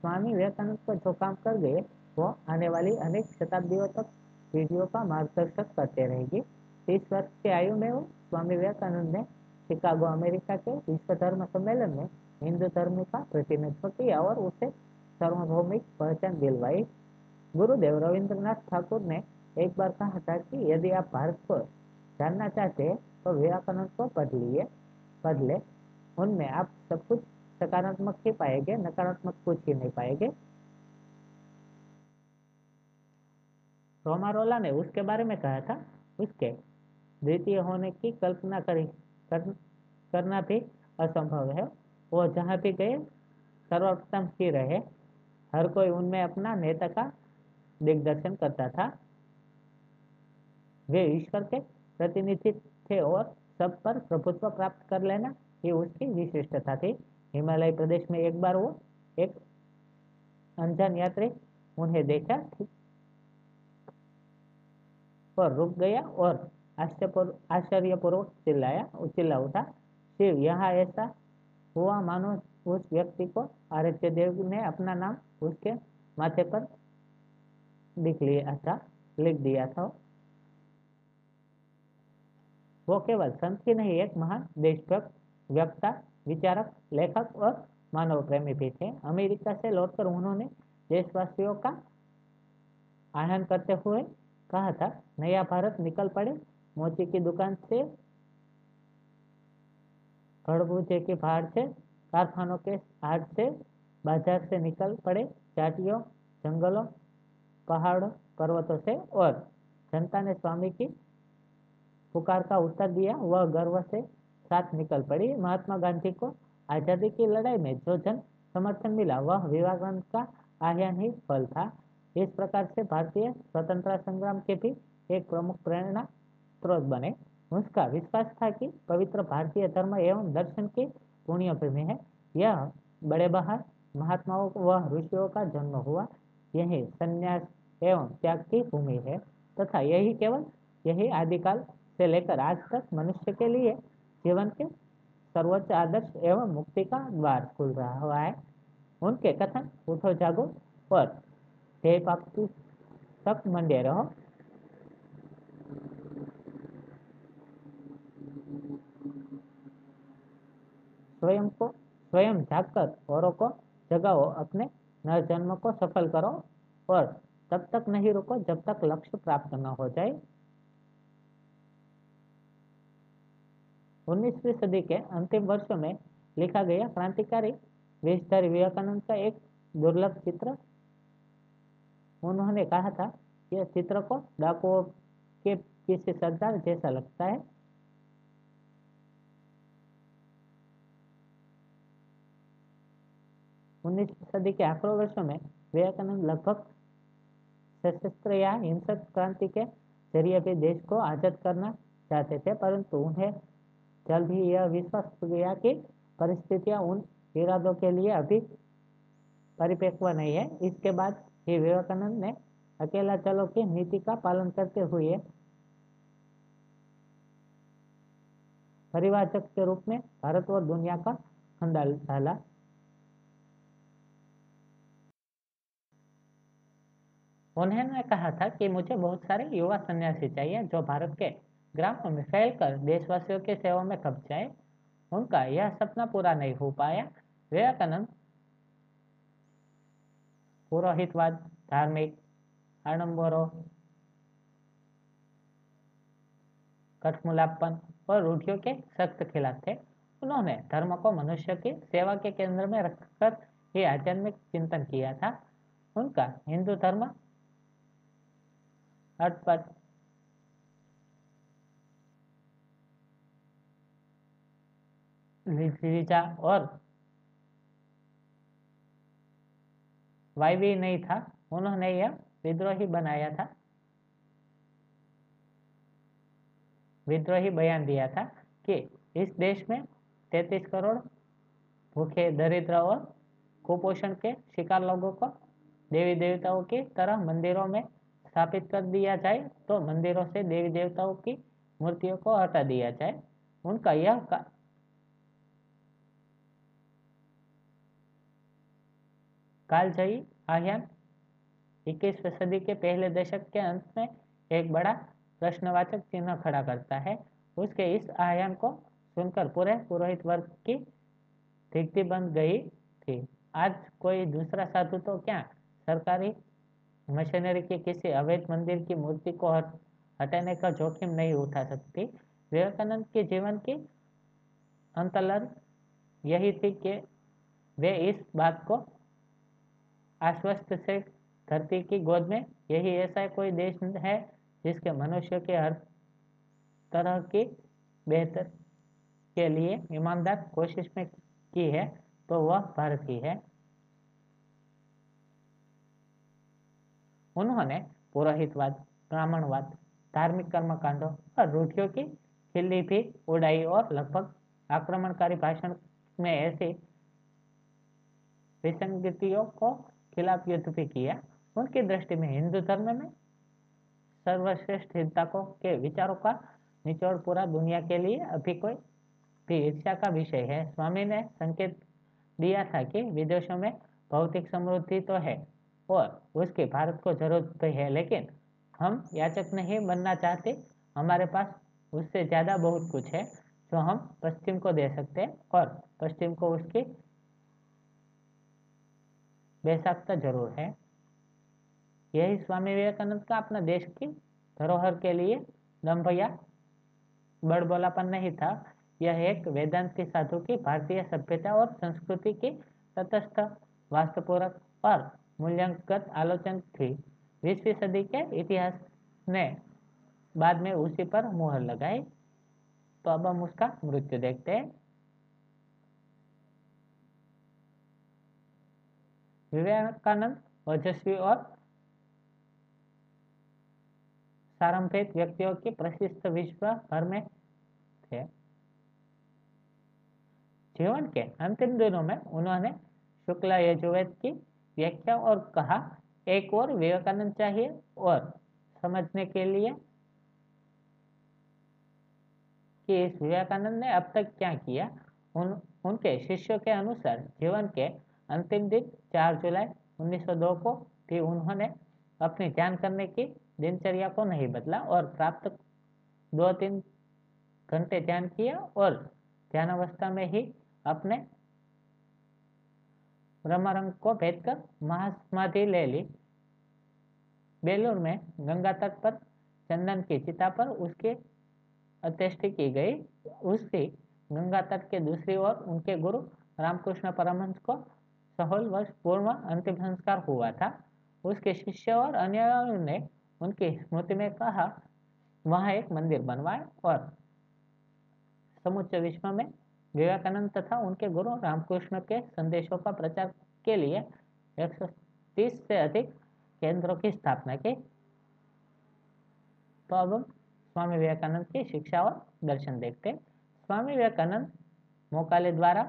स्वामी विवेकानंद को जो काम कर गए, वो आने वाली अनेक शताब्दियों तक पीढ़ियों का मार्गदर्शक करते रहेगी। तीस वर्ष की आयु में वो स्वामी विवेकानंद ने शिकागो, अमेरिका के विश्व धर्म सम्मेलन में हिंदू धर्म का प्रतिनिधित्व किया और उसे सार्वभौमिक पहचान दिलवाई। गुरुदेव रविंद्रनाथ ठाकुर ने एक बार कहा था कि यदि आप भारत को जानना चाहते हैं तो विवेकानंद को पढ़ लिए, पढ़ ले। उनमें आप सब कुछ सकारात्मक ही पाएँगे, नकारात्मक कुछ ही नहीं पाएँगे। रोमारोला ने उसके बारे में कहा था, उसके द्वितीय होने की कल्पना करी। कर, करना भी असंभव है। वो जहाँ भी गए सर्वप्रथम ही रहे। हर कोई उनमें अपना नेता का दिग्दर्शन करता था। वे ईश्वर के प्रतिनिधि थे और सब पर प्रभुत्व प्राप्त कर लेना ये उसकी विशिष्टता थी। हिमालय प्रदेश में एक बार वो एक अनजान यात्री उन्हें देखा। और रुक गया और आश्चर्यपूर्वक चिल्लाया, चिल्ला उठा, शिव, यहाँ ऐसा हुआ मानो उस व्यक्ति को आदित्य देव ने अपना नाम उसके माथे पर लिख लिया था, लिख दिया था। वो केवल संत ही नहीं, एक महान देशभक्त व्यक्ता विचारक, लेखक और मानव प्रेमी भी थे। अमेरिका से लौटकर उन्होंने देशवासियों का आनंद करते हुए कहा था, नया भारत निकल पड़े मोची की दुकान से खड़बूजे की पहाड़ से, कारखानों के हाट से, बाज़ार से निकल पड़े चाटियों, जंगलों, पहाड़ों, पर्वतों से और जनता ने स्वामी की पुकार का उत्तर दिया। वह गर्व से साथ निकल पड़ी। महात्मा गांधी को आज़ादी की लड़ाई में जो जन समर्थन मिला, वह विवेकानंद का आह्यान ही फल था। इस प्रकार से भारतीय स्वतंत्रता संग्राम के भी एक प्रमुख प्रेरणा स्रोत बने उसका विश्वास था कि पवित्र भारतीय धर्म एवं दर्शन की पुण्य भूमि है यह बड़े बहार महात्माओं व ऋषियों का जन्म हुआ यही संन्यास एवं त्याग की भूमि है तथा यही केवल यही आदिकाल से लेकर आज तक मनुष्य के लिए जीवन के सर्वोच्च आदर्श एवं मुक्ति का द्वार खुल रहा हुआ है उनके कथन उठो जागो और मंडे रहो स्वयं को, स्वयं जागकर औरों को जगाओ, अपने नर जन्म को सफल करो और तब तक नहीं रुको जब तक लक्ष्य प्राप्त न हो जाए। उन्नीसवीं सदी के अंतिम वर्षों में लिखा गया क्रांतिकारी वेशधारी विवेकानंद का एक दुर्लभ चित्र। उन्होंने कहा था, यह चित्र को डाकुओं के किसी सरदार जैसा लगता है। उन्नीसवीं सदी के आखिरी वर्षों में विवेकानंद लगभग सशस्त्र या हिंसक क्रांति के ज़रिए भी देश को आज़ाद करना चाहते थे, परंतु उन्हें जल्द ही यह विश्वास हो गया कि परिस्थितियाँ उन इरादों के लिए अभी परिपक्व नहीं है। इसके बाद ही विवेकानंद ने अकेला चलो की नीति का पालन करते हुए परिवाचक के रूप में भारत और दुनिया का खंडा डाला। उन्होंने कहा था कि मुझे बहुत सारे युवा सन्यासी चाहिए जो भारत के ग्रामों में फैलकर देशवासियों के सेवा में खप जाए। उनका यह सपना पूरा नहीं हो पाया। विवेकानंद पुरोहितवाद, धार्मिक आडम्बरों कठमुलापन और रूढ़ियों के सख्त खिलाफ थे। उन्होंने धर्म को मनुष्य की सेवा के केंद्र में रखकर ही आध्यात्मिक चिंतन किया था। उनका हिंदू धर्म अटपट लीजा और? वायवी नहीं था, उन्होंने यह विद्रोही बनाया था। विद्रोही बयान दिया था कि इस देश में 33 करोड़ भूखे, दरिद्र और कुपोषण के शिकार लोगों को देवी देवताओं की तरह मंदिरों में स्थापित कर दिया जाए तो मंदिरों से देवी देवताओं की मूर्तियों को हटा दिया जाए। उनका यह का कालजयी आह्यान इक्कीसवीं सदी के पहले दशक के अंत में एक बड़ा प्रश्नवाचक चिन्ह खड़ा करता है। उसके इस आह्यान को सुनकर पूरे पुरोहित वर्ग की दिग्धि बन गई थी। आज कोई दूसरा साधु तो क्या सरकारी मशीनरी के किसी अवैध मंदिर की मूर्ति को हटाने का जोखिम नहीं उठा सकती। विवेकानंद के जीवन की अंतलन यही थी कि वे इस बात को आश्वस्त से धरती की गोद में, यही ऐसा कोई देश है जिसके मनुष्य के हर तरह की बेहतर के लिए ईमानदार कोशिश में की है तो वह भारत ही है। उन्होंने पुरोहितवाद ब्राह्मणवाद धार्मिक कर्मकांडों और रूढ़ियों की खिल्ली भी उड़ाई और लगभग आक्रमणकारी भाषण में ऐसी विसंगतियों को खिलाफ युद्ध भी किया उनकी दृष्टि में हिंदू धर्म में सर्वश्रेष्ठ सिद्धांतों के विचारों का निचोड़ पूरा दुनिया के लिए अभी कोई भी ईर्ष्या का विषय है स्वामी ने संकेत दिया था कि विदेशों में भौतिक समृद्धि तो है और उसकी भारत को ज़रूरत भी है। लेकिन हम याचक नहीं बनना चाहते। हमारे पास उससे ज़्यादा बहुत कुछ है जो हम पश्चिम को दे सकते हैं और पश्चिम को उसकी बेसाख्ता ज़रूर है। यही स्वामी विवेकानंद का अपना देश की धरोहर के लिए दम्भ या बड़बोलापन नहीं था। यह एक वेदांती साधु की भारतीय सभ्यता और संस्कृति की तटस्थ वास्तुपूर्वक और मूल्यांकन आलोचना थी। बीसवीं सदी के इतिहास ने बाद में उसी पर मुहर लगाई। तो अब हम उसका मृत्यु देखते हैं। विवेकानंद ओजस्वी और सारंभिक व्यक्तियों की प्रसिद्ध विश्व भर में थे। जीवन के अंतिम दिनों में उन्होंने शुक्ला यजुर्वेद की व्याख्या और कहा, एक और विवेकानंद चाहिए और समझने के लिए कि इस विवेकानंद ने अब तक क्या किया? उन, उनके शिष्यों के अनुसार जीवन के अंतिम दिन 4 जुलाई 1902 को भी उन्होंने अपनी ध्यान करने की दिनचर्या को नहीं बदला और प्राप्त दो तीन घंटे ध्यान किया और ध्यान अवस्था में ही अपने ब्रह्मरंग को भेद कर महासमाधि ले ली। बेलूर में गंगा तट पर चंदन की चिता पर उसकी अत्यष्टि की गई। उसकी गंगा तट के दूसरी ओर उनके गुरु रामकृष्ण परमहंस को सहोल वर्ष पूर्व अंतिम संस्कार हुआ था। उसके शिष्य और अन्य ने उनकी स्मृति में कहा, वहाँ एक मंदिर बनवाए और समुच्च विश्व में विवेकानंद तथा उनके गुरु रामकृष्ण के संदेशों का प्रचार के लिए 130 से अधिक केंद्रों की स्थापना की। तो अब हम स्वामी विवेकानंद की शिक्षा और दर्शन देखते स्वामी विवेकानंद मोकाले द्वारा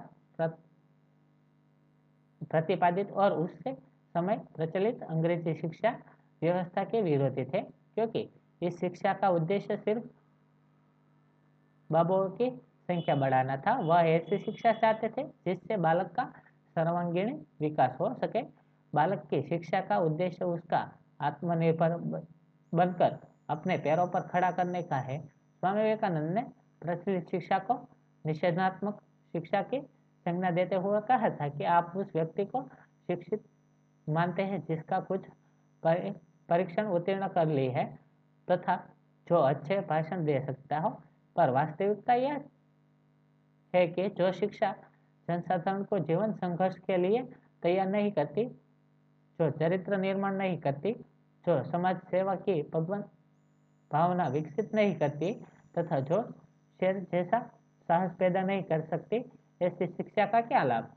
प्रतिपादित और उससे समय प्रचलित अंग्रेज़ी शिक्षा व्यवस्था के विरोधी थे, क्योंकि इस शिक्षा का उद्देश्य सिर्फ़ बाबुओं की संख्या बढ़ाना था। वह ऐसी शिक्षा चाहते थे, जिससे बालक का सर्वांगीण विकास हो सके। बालक की शिक्षा का उद्देश्य उसका आत्मनिर्भर बनकर अपने पैरों पर खड़ा करने का है। स्वामी विवेकानंद ने प्रचलित शिक्षा को निषेधात्मक शिक्षा की संज्ञा देते हुए कहा था कि आप उस व्यक्ति को शिक्षित मानते हैं, जिसका कुछ परीक्षण उत्तीर्ण कर ली है तथा जो अच्छे भाषण दे सकता हो। पर वास्तविकता यह है कि जो शिक्षा जनसाधारण को जीवन संघर्ष के लिए तैयार नहीं करती, जो चरित्र निर्माण नहीं करती, जो समाज सेवा की भगवान भावना विकसित नहीं करती तथा जो शेर जैसा साहस पैदा नहीं कर सकती, ऐसी शिक्षा का क्या लाभ?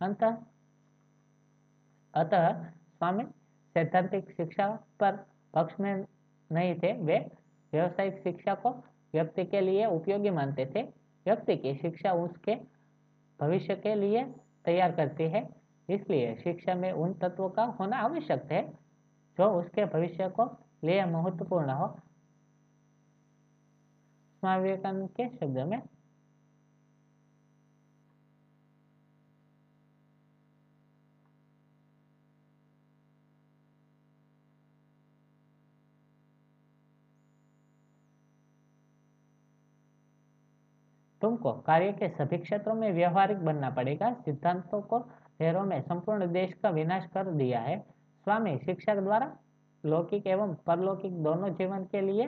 अंत। अतः स्वामी सैद्धांतिक शिक्षा पर पक्ष में नहीं थे, वे व्यवसायिक शिक्षा को व्यक्ति के लिए उपयोगी मानते थे। व्यक्ति की शिक्षा उसके भविष्य के लिए तैयार करती है। इसलिए शिक्षा में उन तत्वों का होना आवश्यक है, जो उसके भविष्य को लिए महत्वपूर्ण हो। स्वामी विवेकानंद के शब्द में तुमको कार्य के सभी क्षेत्रों में व्यवहारिक बनना पड़ेगा। सिद्धांतों को शहरों में संपूर्ण देश का विनाश कर दिया है। स्वामी शिक्षा द्वारा लौकिक एवं परलौकिक दोनों जीवन के लिए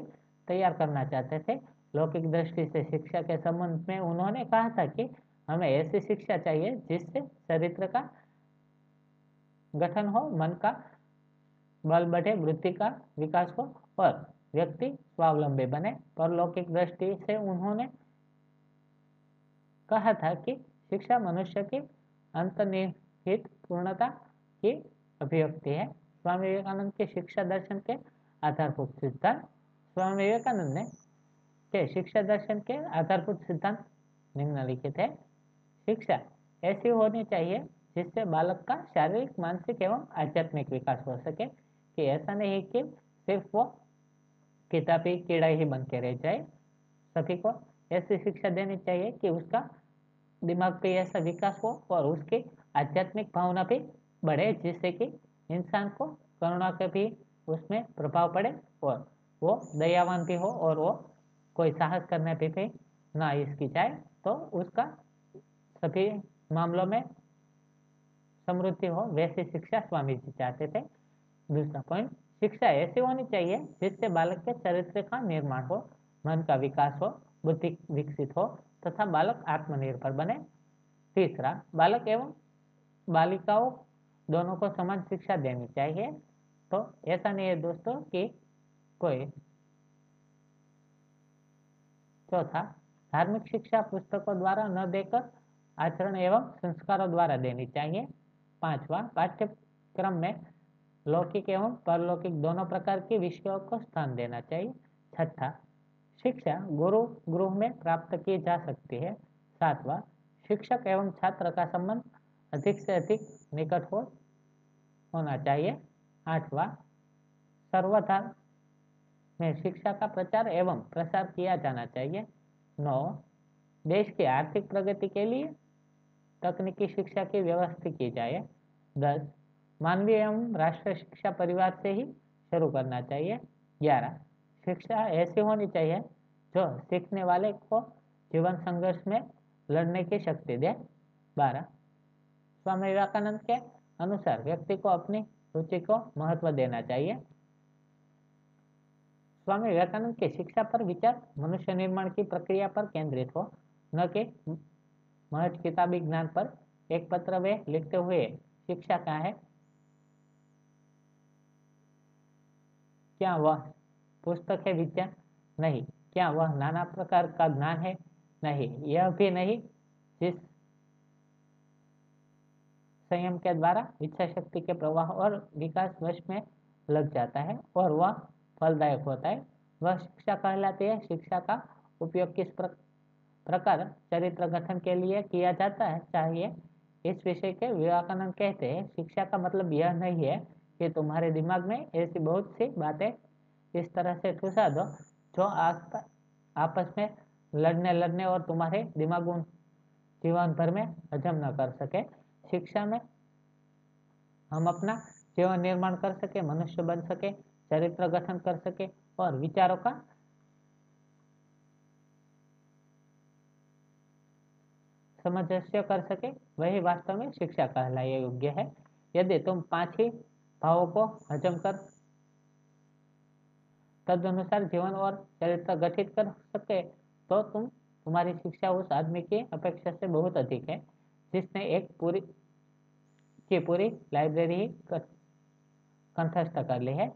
तैयार करना चाहते थे। लौकिक दृष्टि से शिक्षा के संबंध में उन्होंने कहा था कि हमें ऐसी शिक्षा चाहिए जिससे चरित्र का गठन हो, मन का बल बढ़े वृद्धि का विकास हो और व्यक्ति स्वावलंबी बने। परलौकिक दृष्टि से उन्होंने कहा था कि शिक्षा मनुष्य की अंतर्निहित पूर्णता की अभिव्यक्ति है। स्वामी विवेकानंद के शिक्षा दर्शन के आधारभूत सिद्धांत। स्वामी विवेकानंद ने के शिक्षा दर्शन के आधारभूत सिद्धांत निम्नलिखित है। शिक्षा ऐसी होनी चाहिए जिससे बालक का शारीरिक, मानसिक एवं आध्यात्मिक विकास हो सके कि ऐसा नहीं कि सिर्फ़ वो किताबी कीड़ा ही बन के रह जाए। सभी को ऐसी शिक्षा देनी चाहिए कि उसका दिमाग पे ऐसा विकास हो और उसकी आध्यात्मिक भावना भी बढ़े, जिससे कि इंसान को करुणा के भी उसमें प्रभाव पड़े और वो दयावान भी हो और वो कोई साहस करने पे भी ना इसकी जाए। तो उसका सभी मामलों में समृद्धि हो। वैसी शिक्षा स्वामी जी चाहते थे। दूसरा पॉइंट शिक्षा ऐसी होनी चाहिए जिससे बालक के चरित्र का निर्माण हो, मन का विकास हो बुद्धि विकसित हो तथा बालक आत्मनिर्भर बने। तीसरा, बालक एवं बालिकाओं दोनों को समान शिक्षा देनी चाहिए। तो ऐसा नहीं है दोस्तों कि कोई। चौथा, धार्मिक शिक्षा पुस्तकों द्वारा न देकर आचरण एवं संस्कारों द्वारा देनी चाहिए। पांचवा, पाठ्यक्रम में लौकिक एवं परलौकिक दोनों प्रकार के विषयों को स्थान देना चाहिए। छठा शिक्षा गुरु गृह में प्राप्त की जा सकती है। सातवां, शिक्षक एवं छात्र का संबंध अधिक से अधिक निकट हो, होना चाहिए। आठवां सर्वधर्म में शिक्षा का प्रचार एवं प्रसार किया जाना चाहिए। नौ, देश की आर्थिक प्रगति के लिए तकनीकी शिक्षा की व्यवस्था की जाए। दस, मानवीय एवं राष्ट्रीय शिक्षा परिवार से ही शुरू करना चाहिए। ग्यारह शिक्षा ऐसी होनी चाहिए जो सीखने वाले को जीवन संघर्ष में लड़ने की शक्ति दे। बारह, स्वामी विवेकानंद के अनुसार व्यक्ति को अपनी रुचि को महत्व देना चाहिए। स्वामी विवेकानंद की शिक्षा पर विचार मनुष्य निर्माण की प्रक्रिया पर केंद्रित हो, न कि महज किताबी ज्ञान पर। एक पत्र वे लिखते हुए शिक्षा क्या है। क्या वह पुस्तक है विद्या? नहीं। क्या वह नाना प्रकार का ज्ञान है? नहीं। यह भी नहीं। जिस संयम के द्वारा इच्छा शक्ति के प्रवाह और विकास वश में लग जाता है और वह फलदायक होता है। वह शिक्षा कहलाती है। शिक्षा का उपयोग किस प्रकार चरित्र गठन के लिए किया जाता है? चाहिए। इस विषय के विवेकानंद कहते हैं, शिक्षा का मतलब यह नहीं है कि तुम्हारे दिमाग में ऐसी बहुत सी बातें इस तरह से ठुसा दो, जो आपस में लड़ने लड़ने और तुम्हारे दिमाग जीवन भर में हजम न कर सके। शिक्षा में हम अपना जीवन निर्माण कर सके, मनुष्य बन सके, चरित्र गठन कर सके और विचारों का सामंजस्य कर सके। वही वास्तव में शिक्षा कहलाए योग्य है। यदि तुम पाँच ही भावों को हजम कर तदनुसार जीवन और चरित्र गठित कर सके तो तुम, तुम्हारी शिक्षा उस आदमी की अपेक्षा से बहुत अधिक है, जिसने एक पूरी, की पूरी लाइब्रेरी कंठस्थ कर ली है।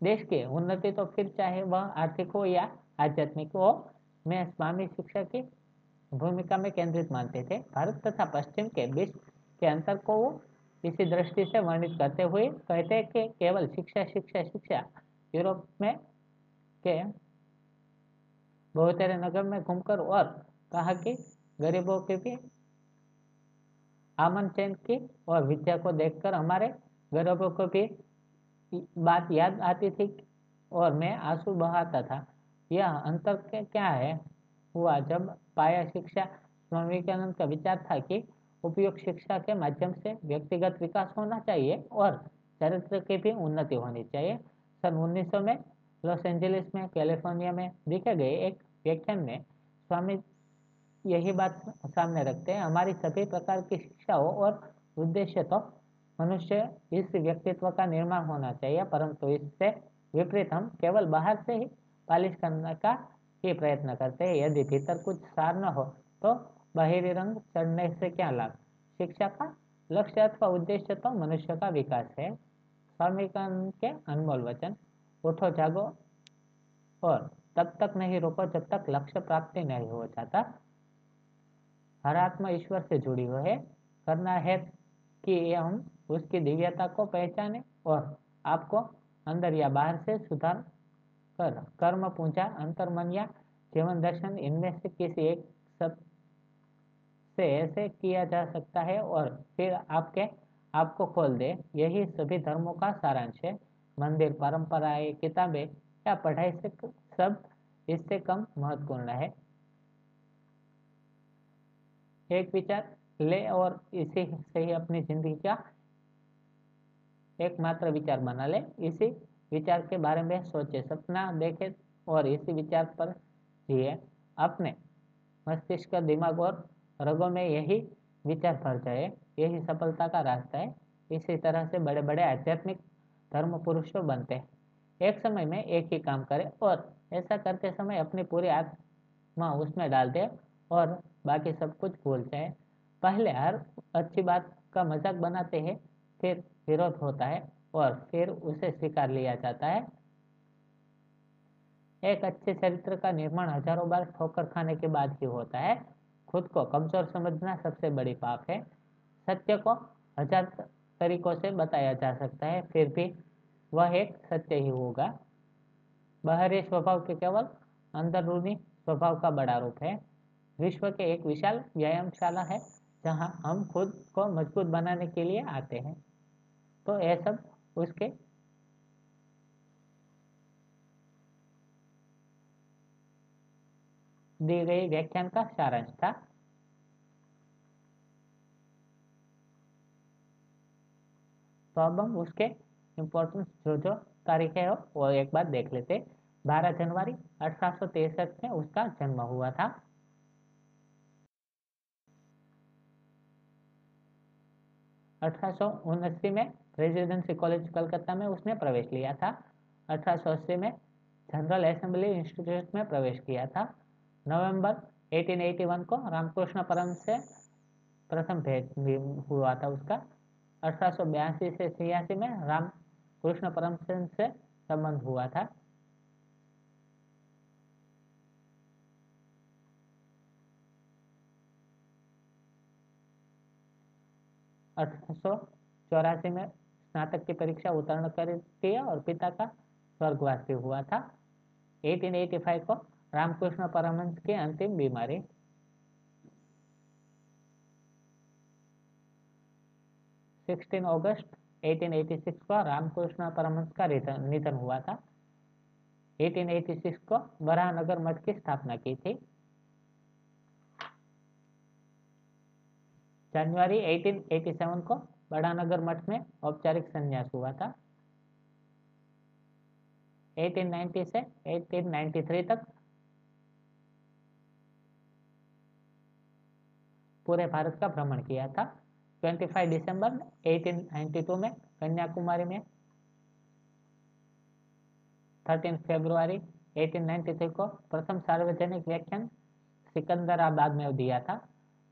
देश की उन्नति तो फिर चाहे वह आर्थिक हो या आध्यात्मिक हो, मैं स्वामी शिक्षा की भूमिका में केंद्रित मानते थे। भारत तथा पश्चिम के बीच के अंतर को इसी दृष्टि से वर्णित करते हुए कहते हैं कि केवल शिक्षा शिक्षा शिक्षा यूरोप में के बहुतेरे नगर में घूमकर और कहा कि गरीबों के भी आमन चैन की और विद्या को देखकर हमारे गरीबों को भी बात याद आती थी और मैं आँसू बहाता था। यह अंतर क्या है? हुआ जब पाया शिक्षा, स्वामी विवेकानंद का विचार था कि उपयुक्त शिक्षा के माध्यम से व्यक्तिगत विकास होना चाहिए और चरित्र की भी उन्नति होनी चाहिए। सन 1900 में लॉस एंजलिस में, कैलिफ़ोर्निया में दिखे गए एक व्याख्यान में स्वामी यही बात सामने रखते हैं। हमारी सभी प्रकार की शिक्षाओं और उद्देश्य तो मनुष्य इस व्यक्तित्व का निर्माण होना चाहिए, परंतु इससे विपरीत हम केवल बाहर से ही पालिश करने का ही प्रयत्न करते हैं। यदि भीतर कुछ सार न हो तो बाहरी रंग चढ़ने से क्या लाभ? शिक्षा का लक्ष्य अथवा उद्देश्य तो मनुष्य का विकास है। स्वामी के अनमोल वचन, उठो, जागो और तब तक नहीं रोको जब तक लक्ष्य प्राप्ति नहीं हो जाता। हर आत्मा ईश्वर से जुड़ी हुई है करना है कि हम उसकी दिव्यता को पहचाने और आपको अंदर या बाहर से सुधार कर कर्म, पूजा, अंतर्मन या जीवन दर्शन इनमें से किसी एक सबसे ऐसे किया जा सकता है और फिर आपके आपको खोल दे। यही सभी धर्मों का सारांश है। मंदिर, परंपराएँ, किताबें या पढ़ाई से सब इससे कम महत्वपूर्ण है। एक विचार ले और इसी से ही अपनी ज़िंदगी का एकमात्र विचार बना ले। इसी विचार के बारे में सोचे, सपना देखे और इसी विचार पर जिए। अपने मस्तिष्क, दिमाग और रगों में यही विचार भर जाए। यही सफलता का रास्ता है। इसी तरह से बड़े बड़े आध्यात्मिक धर्म पुरुषों बनते हैं। एक समय में एक ही काम करे और ऐसा करते समय अपनी पूरी आत्मा उसमें डाल दे और बाकी सब कुछ भूल जाए। पहले हर अच्छी बात का मज़ाक बनाते हैं, फिर विरोध होता है और फिर उसे स्वीकार लिया जाता है। एक अच्छे चरित्र का निर्माण हज़ारों बार ठोकर खाने के बाद ही होता है। खुद को कमज़ोर समझना सबसे बड़ी पाप है। सत्य को हज़ार तरीकों से बताया जा सकता है। फिर भी वह एक सत्य ही होगा। बाहरी स्वभाव के केवल अंदरूनी स्वभाव का बड़ा रूप है। विश्व के एक विशाल व्यायामशाला है, जहाँ हम खुद को मज़बूत बनाने के लिए आते हैं। तो यह सब उसके दी गई व्याख्यान का सारांश था। तो अब हम उसके इम्पोर्टेंस जो जो तारीख है, वो एक बार देख लेते बारह जनवरी अठारह में उसका जन्म हुआ था। अठारह में रेजिडेंसी कॉलेज कलकत्ता में उसने प्रवेश लिया था। अठारह में जनरल असेंबली इंस्टीट्यूट में प्रवेश किया था। नवंबर 1881 को रामकृष्ण परम से प्रथम भेद हुआ था उसका। से छियासी में राम कृष्ण परम से संबंध हुआ था। अठारह में स्नातक की परीक्षा उत्तीर्ण कर दिया और पिता का स्वर्गवासी हुआ था। 1885 को रामकृष्ण परमहंस की अंतिम बीमारी सिक्सटीन अगस्त 1886 को रामकृष्ण परमहंस का निधन हुआ था। 1886 को बराहनगर मठ की स्थापना की थी। जनवरी 1887 को बड़ानगर मठ में औपचारिक संन्यास हुआ था। 1890 से 1893 तक पूरे भारत का भ्रमण किया था। 25 दिसंबर 1892 में, कन्याकुमारी में। 13 फरवरी 1893 को प्रथम सार्वजनिक व्याख्यान सिकंदराबाद में दिया था।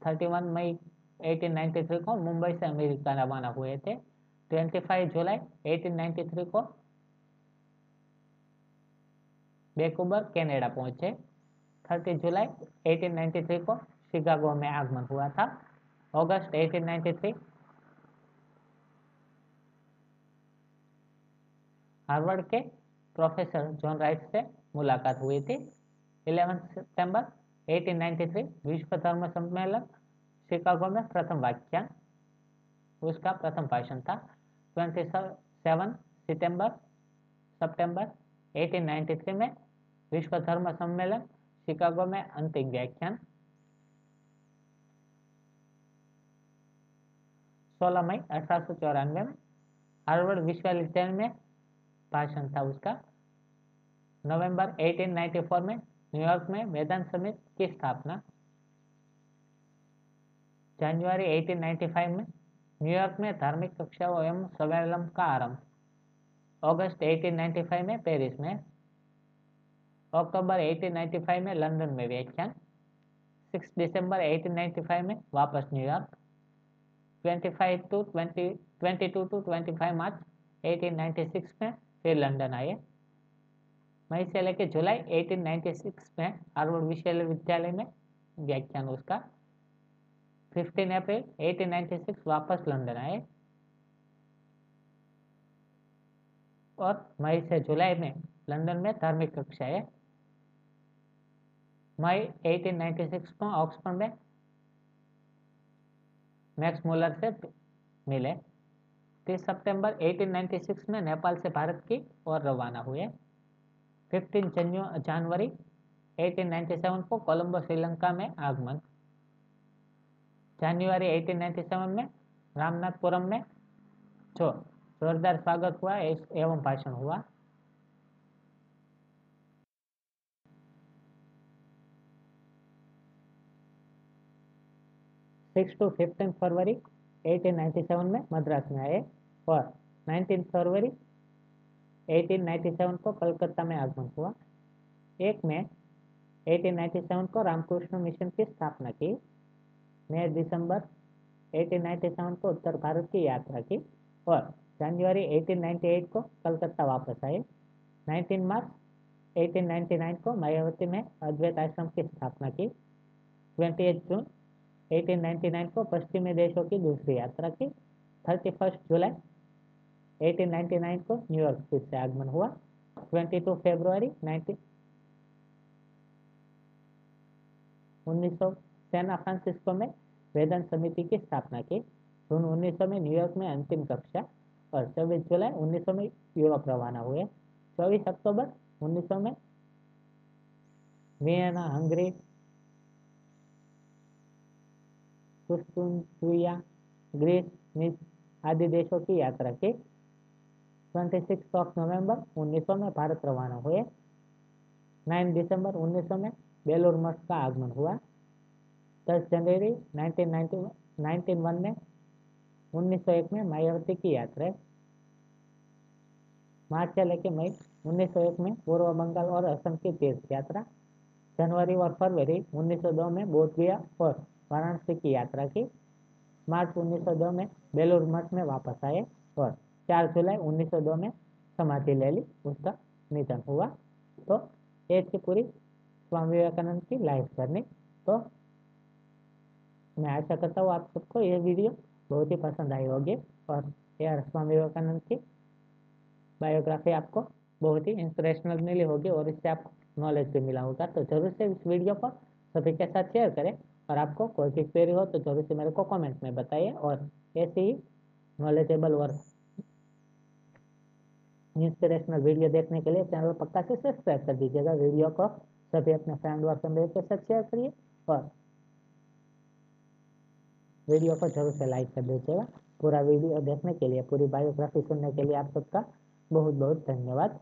31 मई 1893 को मुंबई से अमेरिका रवाना हुए थे। 25 जुलाई 1893 को बेकुबर कनाडा पहुँचे। 30 जुलाई 1893 को शिकागो में आगमन हुआ था। अगस्त 1893 हार्वर्ड के प्रोफेसर जॉन राइट से मुलाकात हुई थी। 11 सितंबर 1893 विश्व धर्म सम्मेलन, शिकागो में प्रथम व्याख्यान उसका प्रथम भाषण था। 27 सितंबर सितंबर 1893 में विश्व धर्म सम्मेलन, शिकागो में अंतिम व्याख्यान। 16 मई अठारह सौ चौरानवे में हार्वर्ड विश्वविद्यालय में भाषण था उसका। नवंबर 1894 में न्यूयॉर्क में वेदांत समिति की स्थापना। जनवरी 1895 में न्यूयॉर्क में धार्मिक कक्षाओं एवं सम्मेलन का आरंभ। अगस्त 1895 में पेरिस में। अक्टूबर 1895 में लंदन में व्याख्यान। 6 दिसंबर 1895 में वापस न्यूयॉर्क 25 टू 20 22 टू 25 मार्च 1896 में फिर लंदन आए। मई से लेकर जुलाई 1896 में हार्वर्ड विश्वविद्यालय में व्याख्यान उसका। 15 अप्रैल 1896 वापस लंदन आए। और मई से जुलाई में लंदन में धार्मिक कक्षाएँ मई 1896 को ऑक्सफोर्ड में मैक्स मुलर से मिले। तीस सितंबर 1896 में नेपाल से भारत की ओर रवाना हुए। 15 जनवरी 1897 को कोलंबो, श्रीलंका में आगमन। जनवरी 1897 में रामनाथपुरम में जो जोरदार स्वागत हुआ, एवं भाषण हुआ। सिक्स टू फिफ्टीन फरवरी 1897 में मद्रास में आए और 19 फरवरी 1897 को कलकत्ता में आगमन हुआ। एक में 1897 को रामकृष्ण मिशन की स्थापना की। मई दिसंबर 1897 को उत्तर भारत की यात्रा की और जनवरी 1898 को कलकत्ता वापस आए। 19 मार्च 1899 को मायावती में अद्वैत आश्रम की स्थापना की। 28 जून 1899 को पश्चिमी देशों की दूसरी यात्रा की। 31 जुलाई 1899 को न्यूयॉर्क फिर से आगमन हुआ। 22 फरवरी 19 1900 सैन फ्रांसिस्को में वेदन समिति की स्थापना की। जून 1900 में न्यूयॉर्क में अंतिम कक्षा और 24 जुलाई 1900 में यूरोप रवाना हुए। 24 अक्टूबर 1900 में वियना, हंगरी कुस्तुनतुया ग्रीस, मिस आदि देशों की यात्रा की 26 ऑफ़ नवंबर 1900 में भारत रवाना हुए। 9 दिसंबर 1900 में बेलूर मठ का आगमन हुआ। 10 जनवरी 1990 1901 में 1901 में मायावती की यात्रा मार्च से लेकर मई 1901 में पूर्व बंगाल और असम की तीर्थ यात्रा। जनवरी और फरवरी 1902 में बोध गया और वाराणसी की यात्रा की। मार्च 1902 में बेलूर मठ में वापस आए और 4 जुलाई 1902 में समाधि ले ली। उसका निधन हुआ। तो ये थी पूरी स्वामी विवेकानंद की लाइफ जर्नी तो मैं आशा करता हूँ आप सबको ये वीडियो बहुत ही पसंद आई होगी और यार स्वामी विवेकानंद की बायोग्राफी आपको बहुत ही इंस्पिरेशनल मिली होगी और इससे आपको नॉलेज भी मिला होगा। तो ज़रूर से इस वीडियो को सभी के साथ शेयर करें। और आपको कोई भी क्वेरी हो तो ज़रूर से मेरे को कमेंट में बताइए और ऐसे ही नॉलेजेबल और इंस्पिरेशनल वीडियो देखने के लिए चैनल पक्का से सब्सक्राइब कर दीजिएगा। वीडियो को सभी अपने फ्रेंड और फैमिली के साथ शेयर करिए और वीडियो को ज़रूर से लाइक कर दीजिएगा। पूरा वीडियो देखने के लिए, पूरी बायोग्राफी सुनने के लिए आप सबका बहुत बहुत धन्यवाद।